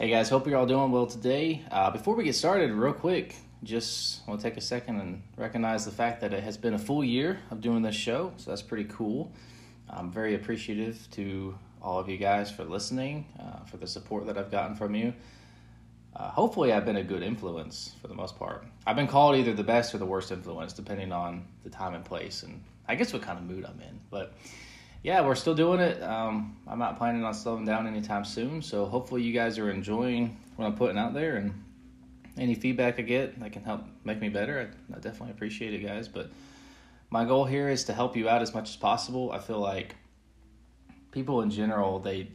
Hey guys, hope you're all doing well today. Uh, before we get started, real quick, just want to take a second and recognize the fact that it has been a full year of doing this show, so that's pretty cool. I'm very appreciative to all of you guys for listening, uh, for the support that I've gotten from you. Uh, hopefully, I've been a good influence for the most part. I've been called either the best or the worst influence, depending on the time and place, and I guess what kind of mood I'm in. But yeah, we're still doing it. Um, I'm not planning on slowing down anytime soon. So hopefully you guys are enjoying what I'm putting out there and any feedback I get that can help make me better. I, I definitely appreciate it, guys. But my goal here is to help you out as much as possible. I feel like people in general they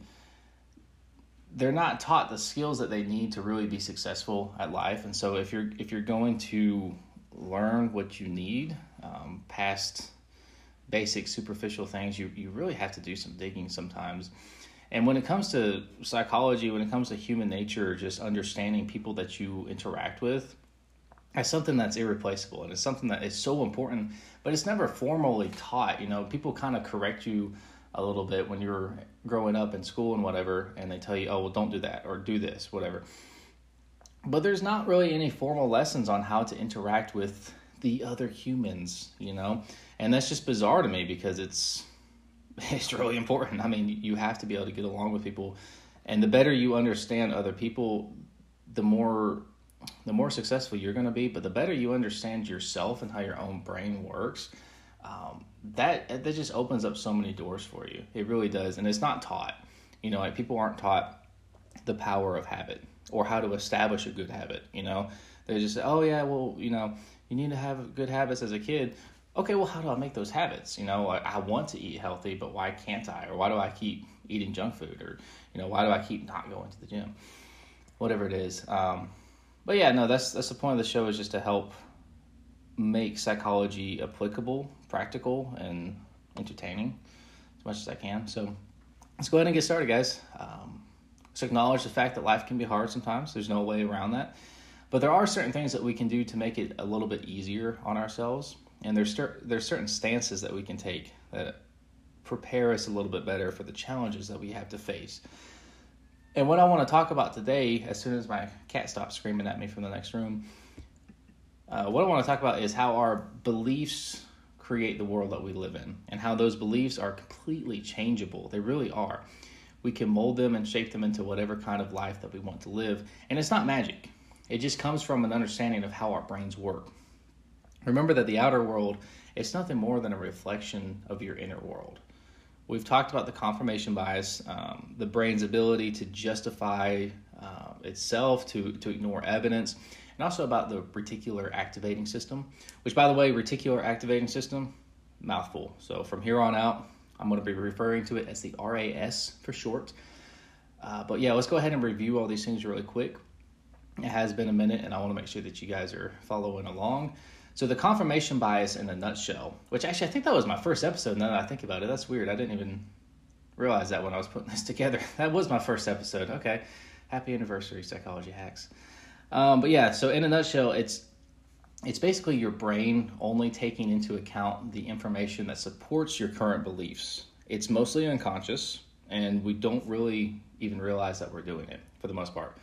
they're not taught the skills that they need to really be successful at life. And so if you're if you're going to learn what you need um, past basic superficial things you, you really have to do some digging sometimes. And when it comes to psychology when it comes to human nature just understanding people that you interact with that's something that's irreplaceable and it's something that is so important but it's never formally taught you know? People kind of correct you a little bit when you're growing up in school and whatever and they tell you oh well don't do that or do this whatever. But there's not really any formal lessons on how to interact with the other humans, you know? And that's just bizarre to me because it's it's really important. I mean, you have to be able to get along with people. And the better you understand other people, the more the more successful you're going to be, but the better you understand yourself and how your own brain works, um, that that just opens up so many doors for you. It really does, and it's not taught. You know, like people aren't taught the power of habit or how to establish a good habit. You know, they just say, "Oh yeah, well, you know, you need to have good habits as a kid. Okay, well, how do I make those habits? You know, I, I want to eat healthy, but why can't I? Or why do I keep eating junk food? Or, you know, why do I keep not going to the gym? Whatever it is. Um, but yeah, no, that's that's the point of the show is just to help make psychology applicable, practical, and entertaining as much as I can. So let's go ahead and get started, guys. Um, let's acknowledge the fact that life can be hard sometimes. There's no way around that. But there are certain things that we can do to make it a little bit easier on ourselves, and there's there's certain stances that we can take that prepare us a little bit better for the challenges that we have to face. And what I want to talk about today, as soon as my cat stops screaming at me from the next room, uh, what I want to talk about is how our beliefs create the world that we live in, and how those beliefs are completely changeable. They really are. We can mold them and shape them into whatever kind of life that we want to live, and it's not magic. It just comes from an understanding of how our brains work. Remember that the outer world is nothing more than a reflection of your inner world. We've talked about the confirmation bias, um, the brain's ability to justify uh, itself, to, to ignore evidence, and also about the reticular activating system, which, by the way, reticular activating system, mouthful. So from here on out, I'm going to be referring to it as the RAS for short. Uh, but yeah, let's go ahead and review all these things really quick. It has been a minute, and I want to make sure that you guys are following along. So, the confirmation bias in a nutshell, which actually I think that was my first episode now that I think about it. That's weird. I didn't even realize that when I was putting this together. That was my first episode. Okay. Happy anniversary, Psychology Hacks. Um, but yeah, so in a nutshell, it's it's basically your brain only taking into account the information that supports your current beliefs. It's mostly unconscious, and we don't really even realize that we're doing it for the most part.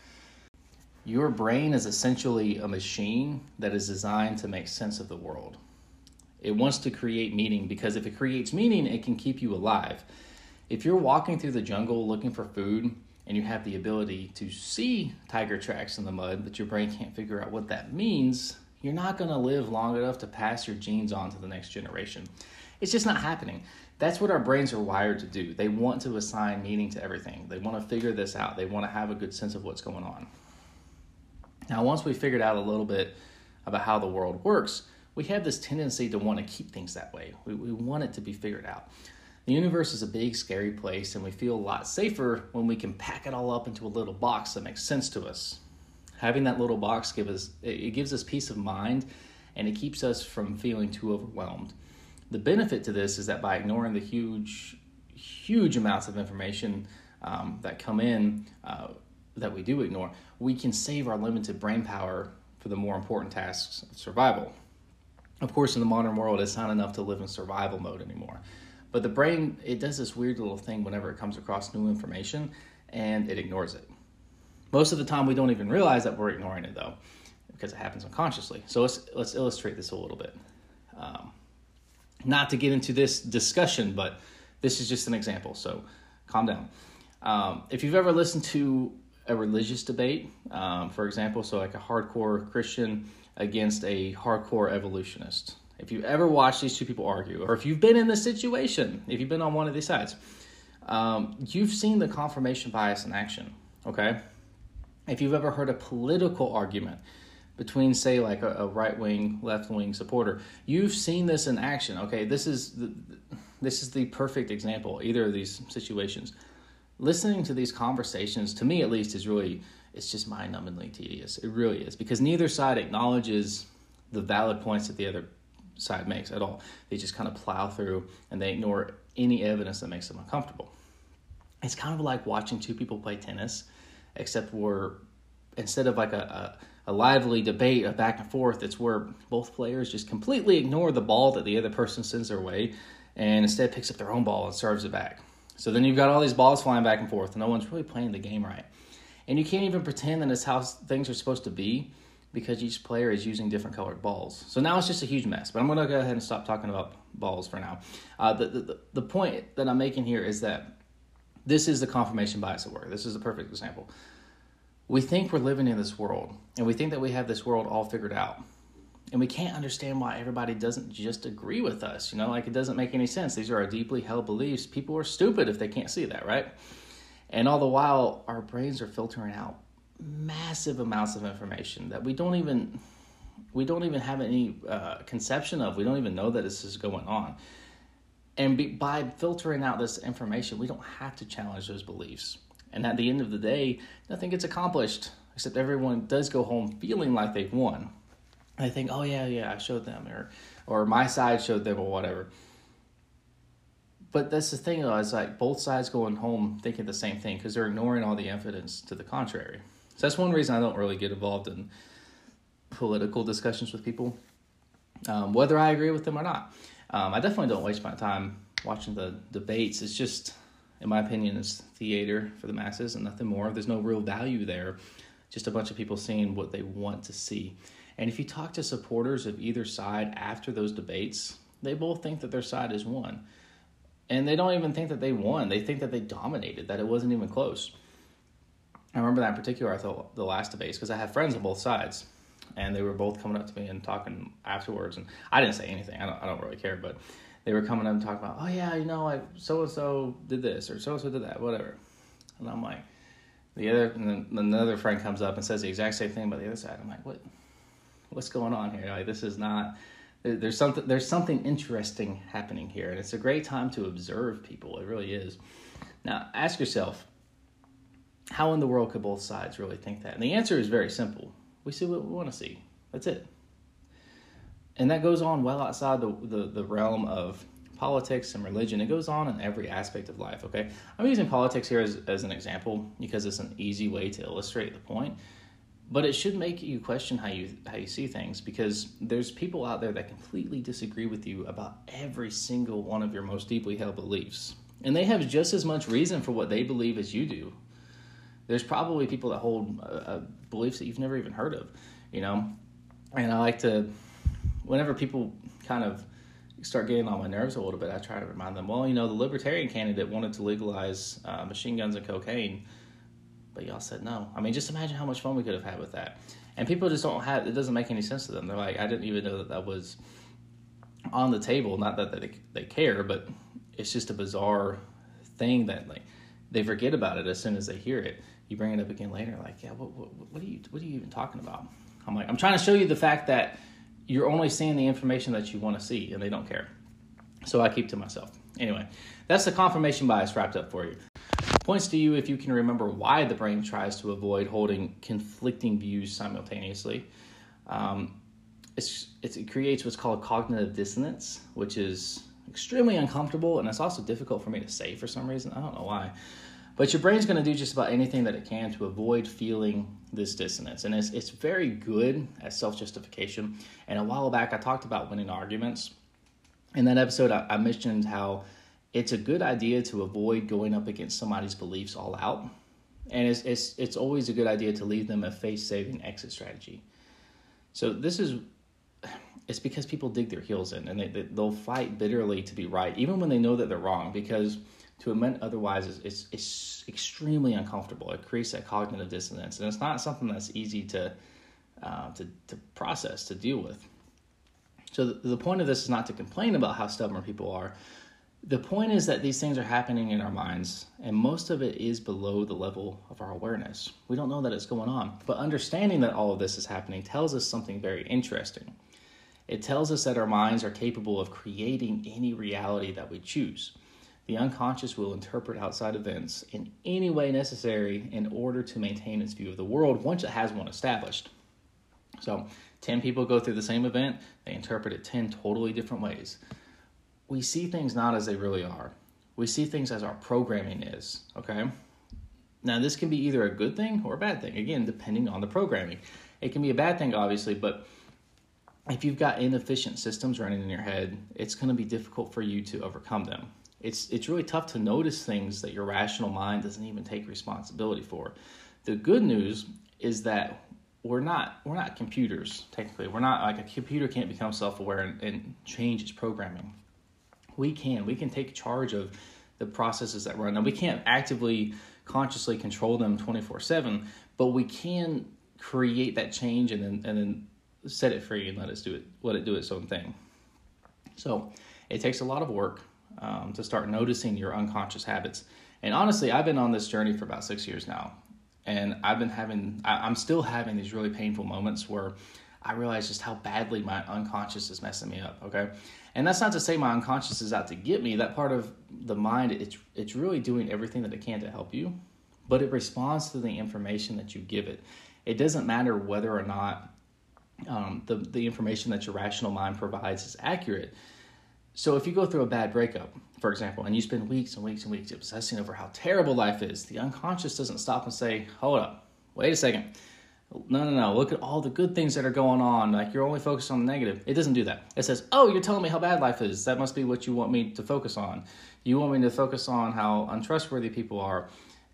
Your brain is essentially a machine that is designed to make sense of the world. It wants to create meaning because if it creates meaning, it can keep you alive. If you're walking through the jungle looking for food and you have the ability to see tiger tracks in the mud, but your brain can't figure out what that means, you're not going to live long enough to pass your genes on to the next generation. It's just not happening. That's what our brains are wired to do. They want to assign meaning to everything. They want to figure this out. They want to have a good sense of what's going on. Now, once we figured out a little bit about how the world works, we have this tendency to want to keep things that way. We, we want it to be figured out. The universe is a big, scary place, and we feel a lot safer when we can pack it all up into a little box that makes sense to us. Having that little box give us it gives us peace of mind, and it keeps us from feeling too overwhelmed. The benefit to this is that by ignoring the huge, huge amounts of information um, that come in, uh, that we do ignore, we can save our limited brain power for the more important tasks of survival. Of course, in the modern world, it's not enough to live in survival mode anymore. But the brain, it does this weird little thing whenever it comes across new information and it ignores it. Most of the time, we don't even realize that we're ignoring it though, because it happens unconsciously. So let's let's illustrate this a little bit. Um, not to get into this discussion, but this is just an example. So calm down. Um, if you've ever listened to a religious debate, um, for example, so like a hardcore Christian against a hardcore evolutionist, if you ever watched these two people argue, or if you've been in this situation, if you've been on one of these sides, um, you've seen the confirmation bias in action. Okay, if you've ever heard a political argument between, say, like a, a right wing, left wing supporter, you've seen this in action. Okay, this is the, this is the perfect example. Either of these situations listening to these conversations, to me at least, is really it's just mind-numbingly tedious. It really is because neither side acknowledges the valid points that the other side makes at all. They just kind of plow through and they ignore any evidence that makes them uncomfortable. It's kind of like watching two people play tennis, except we're instead of like a, a, a lively debate, a back and forth, it's where both players just completely ignore the ball that the other person sends their way and instead picks up their own ball and serves it back. So then you've got all these balls flying back and forth, and no one's really playing the game right. And you can't even pretend that it's how things are supposed to be because each player is using different colored balls. So now it's just a huge mess. But I'm going to go ahead and stop talking about balls for now. Uh, the, the, the point that I'm making here is that this is the confirmation bias at work. This is a perfect example. We think we're living in this world, and we think that we have this world all figured out and we can't understand why everybody doesn't just agree with us. You know, like it doesn't make any sense. These are our deeply held beliefs. People are stupid if they can't see that, right? And all the while, our brains are filtering out massive amounts of information that we don't even we don't even have any uh, conception of. We don't even know that this is going on. And be, by filtering out this information, we don't have to challenge those beliefs. And at the end of the day, nothing gets accomplished except everyone does go home feeling like they've won they think, oh yeah, yeah, I showed them, or or my side showed them, or whatever. But that's the thing, though, It's like both sides going home thinking the same thing because they're ignoring all the evidence to the contrary. So that's one reason I don't really get involved in political discussions with people, um, whether I agree with them or not. Um, I definitely don't waste my time watching the debates. It's just, in my opinion, it's theater for the masses and nothing more. There's no real value there. Just a bunch of people seeing what they want to see. And if you talk to supporters of either side after those debates, they both think that their side has won. And they don't even think that they won. They think that they dominated, that it wasn't even close. I remember that in particular, I thought the last debates, because I had friends on both sides. And they were both coming up to me and talking afterwards. And I didn't say anything. I don't, I don't really care. But they were coming up and talking about, oh, yeah, you know, so and so did this or so and so did that, whatever. And I'm like, the other, and then another friend comes up and says the exact same thing about the other side. I'm like, what? What's going on here? Like this is not there's something there's something interesting happening here, and it's a great time to observe people. It really is. Now, ask yourself, how in the world could both sides really think that? And the answer is very simple. We see what we want to see. That's it. And that goes on well outside the, the, the realm of politics and religion. It goes on in every aspect of life, okay? I'm using politics here as, as an example because it's an easy way to illustrate the point but it should make you question how you how you see things because there's people out there that completely disagree with you about every single one of your most deeply held beliefs. And they have just as much reason for what they believe as you do. There's probably people that hold uh, uh, beliefs that you've never even heard of you know? And i like to whenever people kind of start getting on my nerves a little bit i try to remind them well you know the libertarian candidate wanted to legalize uh, machine guns and cocaine but y'all said no. I mean, just imagine how much fun we could have had with that. And people just don't have. It doesn't make any sense to them. They're like, I didn't even know that that was on the table. Not that they they care, but it's just a bizarre thing that like they forget about it as soon as they hear it. You bring it up again later, like, yeah, what what, what are you what are you even talking about? I'm like, I'm trying to show you the fact that you're only seeing the information that you want to see, and they don't care. So I keep to myself. Anyway, that's the confirmation bias wrapped up for you. Points to you if you can remember why the brain tries to avoid holding conflicting views simultaneously. Um, it's, it's, it creates what's called cognitive dissonance, which is extremely uncomfortable, and it's also difficult for me to say for some reason. I don't know why. But your brain's going to do just about anything that it can to avoid feeling this dissonance. And it's, it's very good at self justification. And a while back, I talked about winning arguments. In that episode, I, I mentioned how it's a good idea to avoid going up against somebody's beliefs all out and it's it's it's always a good idea to leave them a face saving exit strategy. So this is it's because people dig their heels in and they, they they'll fight bitterly to be right even when they know that they're wrong because to admit otherwise is it's extremely uncomfortable. It creates that cognitive dissonance, and it's not something that's easy to uh, to to process to deal with. So the, the point of this is not to complain about how stubborn people are. The point is that these things are happening in our minds, and most of it is below the level of our awareness. We don't know that it's going on, but understanding that all of this is happening tells us something very interesting. It tells us that our minds are capable of creating any reality that we choose. The unconscious will interpret outside events in any way necessary in order to maintain its view of the world once it has one established. So, 10 people go through the same event, they interpret it 10 totally different ways. We see things not as they really are. We see things as our programming is, okay? Now, this can be either a good thing or a bad thing, again, depending on the programming. It can be a bad thing, obviously, but if you've got inefficient systems running in your head, it's going to be difficult for you to overcome them it's it's really tough to notice things that your rational mind doesn't even take responsibility for. The good news is that we're not we're not computers technically. We're not like a computer can't become self-aware and, and change its programming. We can. We can take charge of the processes that run. Now we can't actively consciously control them 24/7, but we can create that change and then and then set it free and let us do it let it do its own thing. So, it takes a lot of work um, to start noticing your unconscious habits. And honestly, I've been on this journey for about six years now. And I've been having, I, I'm still having these really painful moments where I realize just how badly my unconscious is messing me up. Okay. And that's not to say my unconscious is out to get me. That part of the mind, it's, it's really doing everything that it can to help you, but it responds to the information that you give it. It doesn't matter whether or not um, the, the information that your rational mind provides is accurate so if you go through a bad breakup, for example, and you spend weeks and weeks and weeks obsessing over how terrible life is, the unconscious doesn't stop and say, hold up, wait a second. No, no, no. Look at all the good things that are going on. Like you're only focused on the negative. It doesn't do that. It says, oh, you're telling me how bad life is. That must be what you want me to focus on. You want me to focus on how untrustworthy people are.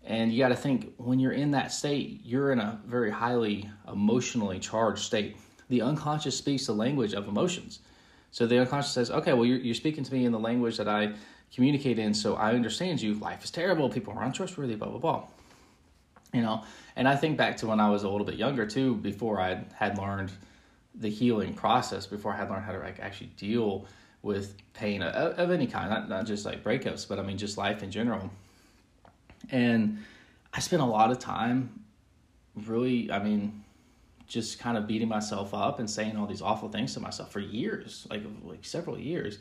And you got to think when you're in that state, you're in a very highly emotionally charged state. The unconscious speaks the language of emotions. So the unconscious says, okay, well, you're, you're speaking to me in the language that I communicate in, so I understand you. Life is terrible. People are untrustworthy, blah, blah, blah. You know, and I think back to when I was a little bit younger too, before I had learned the healing process, before I had learned how to like actually deal with pain of, of any kind, not, not just like breakups, but I mean, just life in general. And I spent a lot of time really, I mean, just kind of beating myself up and saying all these awful things to myself for years, like like several years.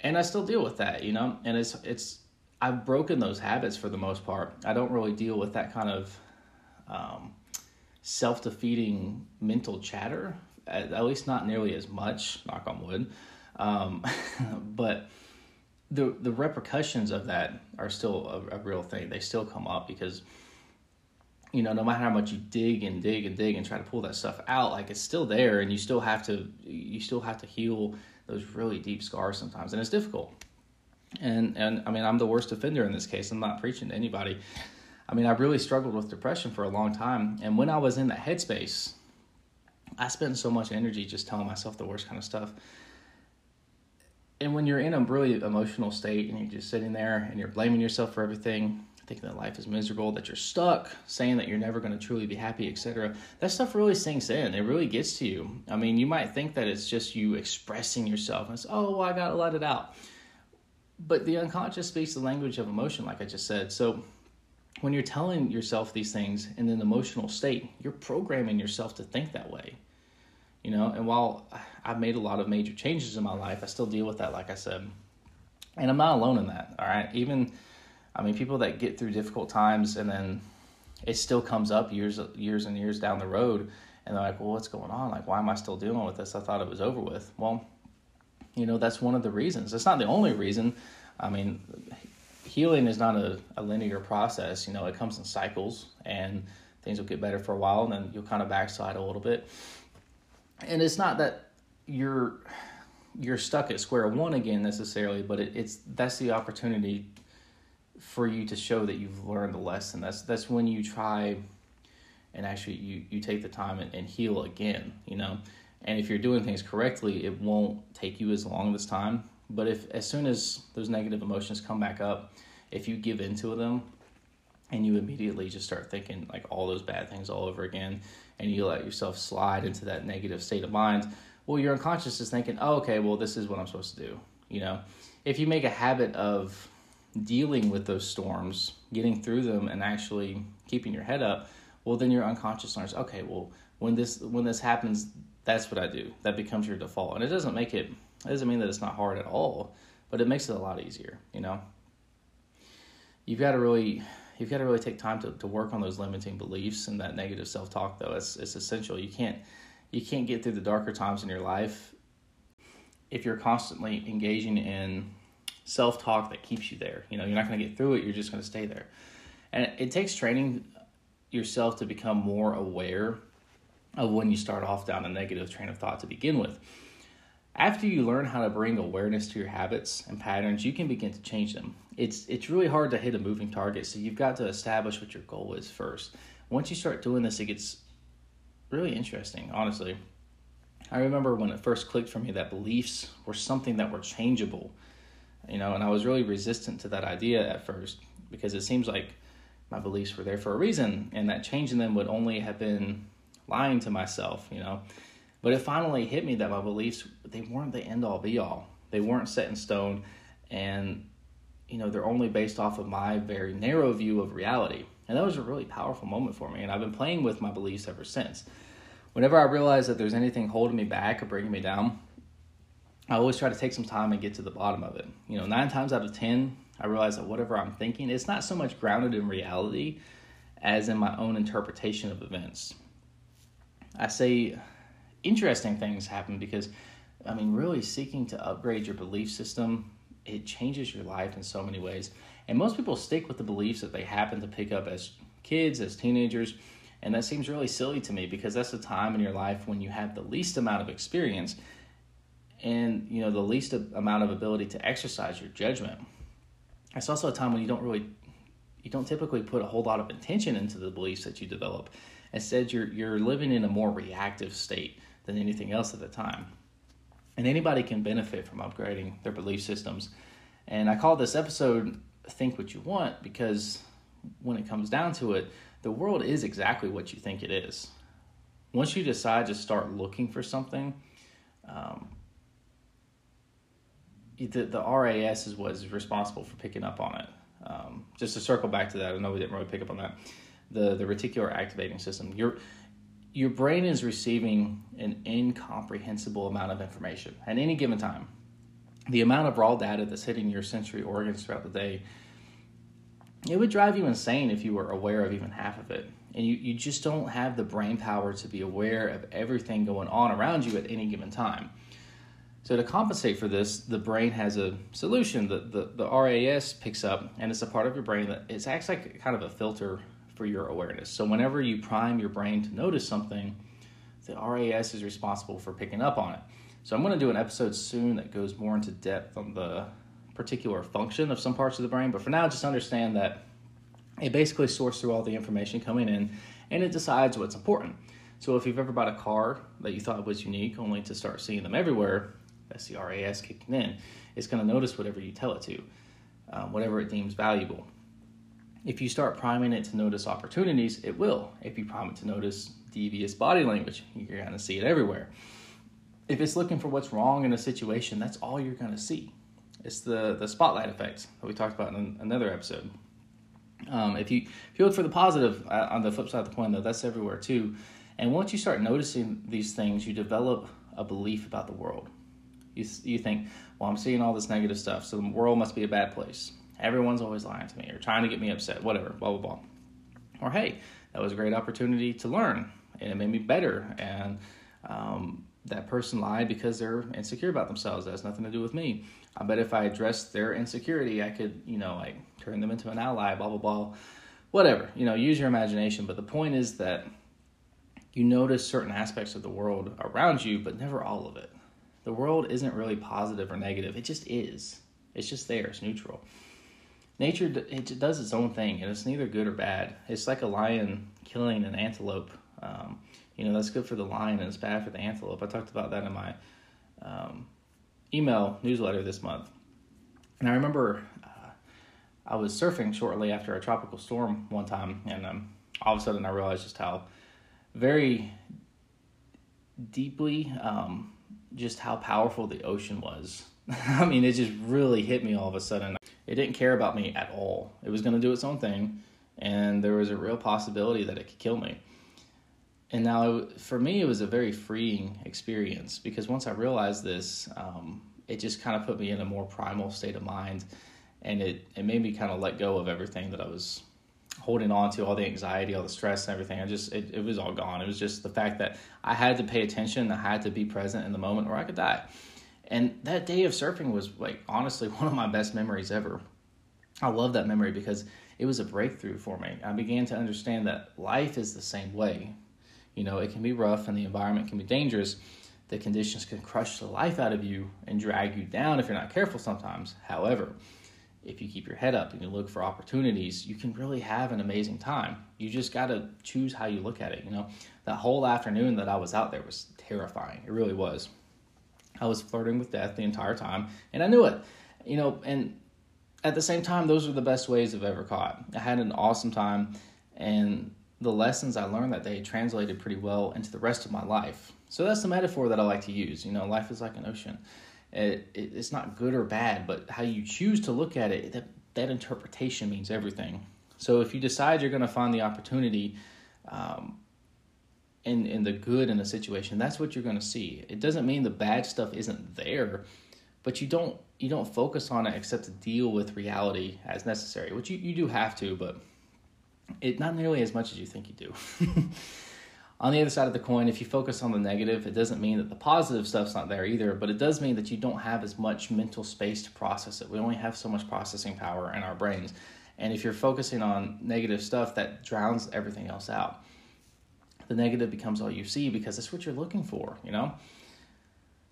And I still deal with that, you know? And it's it's I've broken those habits for the most part. I don't really deal with that kind of um, self-defeating mental chatter, at, at, least not nearly as much, knock on wood. Um, but the the repercussions of that are still a, a real thing. They still come up because you know, no matter how much you dig and dig and dig and try to pull that stuff out, like it's still there, and you still have to you still have to heal those really deep scars sometimes, and it's difficult. And and I mean, I'm the worst offender in this case. I'm not preaching to anybody. I mean, I really struggled with depression for a long time, and when I was in that headspace, I spent so much energy just telling myself the worst kind of stuff. And when you're in a really emotional state and you're just sitting there and you're blaming yourself for everything, thinking that life is miserable, that you're stuck, saying that you're never going to truly be happy, etc. That stuff really sinks in. It really gets to you. I mean, you might think that it's just you expressing yourself and it's, oh, well, I got to let it out. But the unconscious speaks the language of emotion, like I just said. So when you're telling yourself these things in an emotional state, you're programming yourself to think that way. You know, and while I've made a lot of major changes in my life, I still deal with that, like I said. And I'm not alone in that, all right? Even I mean, people that get through difficult times and then it still comes up years, years and years down the road, and they're like, "Well, what's going on? Like, why am I still dealing with this? I thought it was over with." Well, you know, that's one of the reasons. It's not the only reason. I mean, healing is not a, a linear process. You know, it comes in cycles, and things will get better for a while, and then you'll kind of backslide a little bit. And it's not that you're you're stuck at square one again necessarily, but it, it's that's the opportunity for you to show that you've learned the lesson. That's that's when you try and actually you you take the time and, and heal again, you know. And if you're doing things correctly, it won't take you as long this time. But if as soon as those negative emotions come back up, if you give into them and you immediately just start thinking like all those bad things all over again and you let yourself slide into that negative state of mind, well your unconscious is thinking, oh, okay, well this is what I'm supposed to do. You know, if you make a habit of dealing with those storms, getting through them, and actually keeping your head up, well, then your unconscious learns. Okay, well, when this when this happens, that's what I do. That becomes your default, and it doesn't make it. It doesn't mean that it's not hard at all, but it makes it a lot easier. You know, you've got to really you've got to really take time to, to work on those limiting beliefs and that negative self talk. Though it's it's essential. You can't you can't get through the darker times in your life if you're constantly engaging in self talk that keeps you there. You know, you're not going to get through it, you're just going to stay there. And it takes training yourself to become more aware of when you start off down a negative train of thought to begin with. After you learn how to bring awareness to your habits and patterns, you can begin to change them. It's it's really hard to hit a moving target, so you've got to establish what your goal is first. Once you start doing this, it gets really interesting, honestly. I remember when it first clicked for me that beliefs were something that were changeable you know, and I was really resistant to that idea at first because it seems like my beliefs were there for a reason, and that changing them would only have been lying to myself, you know. But it finally hit me that my beliefs they weren't the end all be all. They weren't set in stone, and you know they're only based off of my very narrow view of reality. And that was a really powerful moment for me, and I've been playing with my beliefs ever since. Whenever I realize that there's anything holding me back or bringing me down, I always try to take some time and get to the bottom of it. You know, nine times out of 10, I realize that whatever I'm thinking, it's not so much grounded in reality as in my own interpretation of events. I say interesting things happen because, I mean, really seeking to upgrade your belief system, it changes your life in so many ways. And most people stick with the beliefs that they happen to pick up as kids, as teenagers. And that seems really silly to me because that's the time in your life when you have the least amount of experience and you know the least amount of ability to exercise your judgment. It's also a time when you don't really you don't typically put a whole lot of intention into the beliefs that you develop. Instead, you're you're living in a more reactive state than anything else at the time. And anybody can benefit from upgrading their belief systems. And I call this episode Think What You Want because when it comes down to it, the world is exactly what you think it is. Once you decide to start looking for something, um, the, the RAS is what is responsible for picking up on it. Um, just to circle back to that, I know we didn't really pick up on that. The the reticular activating system. Your your brain is receiving an incomprehensible amount of information at any given time. The amount of raw data that's hitting your sensory organs throughout the day, it would drive you insane if you were aware of even half of it. And you, you just don't have the brain power to be aware of everything going on around you at any given time. So to compensate for this, the brain has a solution that the, the RAS picks up, and it's a part of your brain that it acts like kind of a filter for your awareness. So whenever you prime your brain to notice something, the RAS is responsible for picking up on it. So I'm going to do an episode soon that goes more into depth on the particular function of some parts of the brain. But for now, just understand that it basically sorts through all the information coming in and it decides what's important. So if you've ever bought a car that you thought was unique only to start seeing them everywhere, that's the RAS kicking in, it's going to notice whatever you tell it to, um, whatever it deems valuable. If you start priming it to notice opportunities, it will. If you prime it to notice devious body language, you're going to see it everywhere. If it's looking for what's wrong in a situation, that's all you're going to see. It's the, the spotlight effect that we talked about in another episode. Um, if you if you look for the positive uh, on the flip side of the coin, though, that's everywhere too. And once you start noticing these things, you develop a belief about the world. You, you think, well, I'm seeing all this negative stuff, so the world must be a bad place. Everyone's always lying to me or trying to get me upset, whatever, blah, blah, blah. Or, hey, that was a great opportunity to learn and it made me better. And um, that person lied because they're insecure about themselves. That has nothing to do with me. I bet if I addressed their insecurity, I could, you know, like turn them into an ally, blah, blah, blah. Whatever, you know, use your imagination. But the point is that you notice certain aspects of the world around you, but never all of it. The world isn't really positive or negative, it just is. It's just there, it's neutral. Nature it does its own thing, and it's neither good or bad. It's like a lion killing an antelope. Um, you know that's good for the lion and it's bad for the antelope. I talked about that in my um, email newsletter this month, and I remember uh, I was surfing shortly after a tropical storm one time, and um, all of a sudden I realized just how very deeply um, just how powerful the ocean was. I mean, it just really hit me all of a sudden. It didn't care about me at all. It was going to do its own thing, and there was a real possibility that it could kill me. And now, for me, it was a very freeing experience because once I realized this, um, it just kind of put me in a more primal state of mind, and it, it made me kind of let go of everything that I was holding on to all the anxiety, all the stress, and everything. I just it, it was all gone. It was just the fact that I had to pay attention. I had to be present in the moment, or I could die. And that day of surfing was like honestly one of my best memories ever. I love that memory because it was a breakthrough for me. I began to understand that life is the same way. You know, it can be rough and the environment can be dangerous. The conditions can crush the life out of you and drag you down if you're not careful sometimes. However, if you keep your head up and you look for opportunities, you can really have an amazing time. You just got to choose how you look at it. You know, that whole afternoon that I was out there was terrifying. It really was. I was flirting with death the entire time, and I knew it. You know, and at the same time, those were the best waves I've ever caught. I had an awesome time, and the lessons I learned that day translated pretty well into the rest of my life. So that's the metaphor that I like to use. You know, life is like an ocean it, it, it's not good or bad, but how you choose to look at it, that, that interpretation means everything. So if you decide you're going to find the opportunity um, in, in the good in a situation, that's what you're going to see. It doesn't mean the bad stuff isn't there, but you don't you don't focus on it except to deal with reality as necessary, which you, you do have to, but it not nearly as much as you think you do. On the other side of the coin, if you focus on the negative, it doesn't mean that the positive stuff's not there either, but it does mean that you don't have as much mental space to process it. We only have so much processing power in our brains. And if you're focusing on negative stuff, that drowns everything else out. The negative becomes all you see because that's what you're looking for, you know?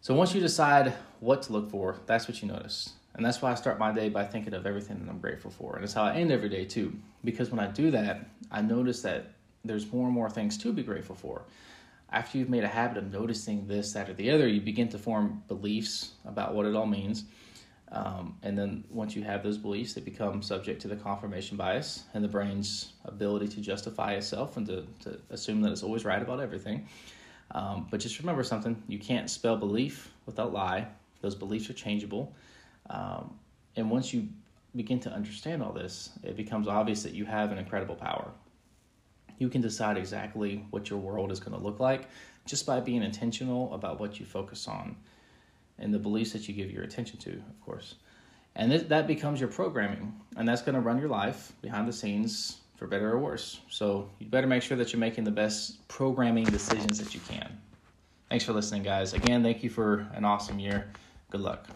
So once you decide what to look for, that's what you notice. And that's why I start my day by thinking of everything that I'm grateful for. And it's how I end every day too. Because when I do that, I notice that there's more and more things to be grateful for. After you've made a habit of noticing this, that, or the other, you begin to form beliefs about what it all means. Um, and then once you have those beliefs, they become subject to the confirmation bias and the brain's ability to justify itself and to, to assume that it's always right about everything. Um, but just remember something you can't spell belief without lie. Those beliefs are changeable. Um, and once you begin to understand all this, it becomes obvious that you have an incredible power. You can decide exactly what your world is going to look like just by being intentional about what you focus on and the beliefs that you give your attention to, of course. And th- that becomes your programming, and that's going to run your life behind the scenes for better or worse. So you better make sure that you're making the best programming decisions that you can. Thanks for listening, guys. Again, thank you for an awesome year. Good luck.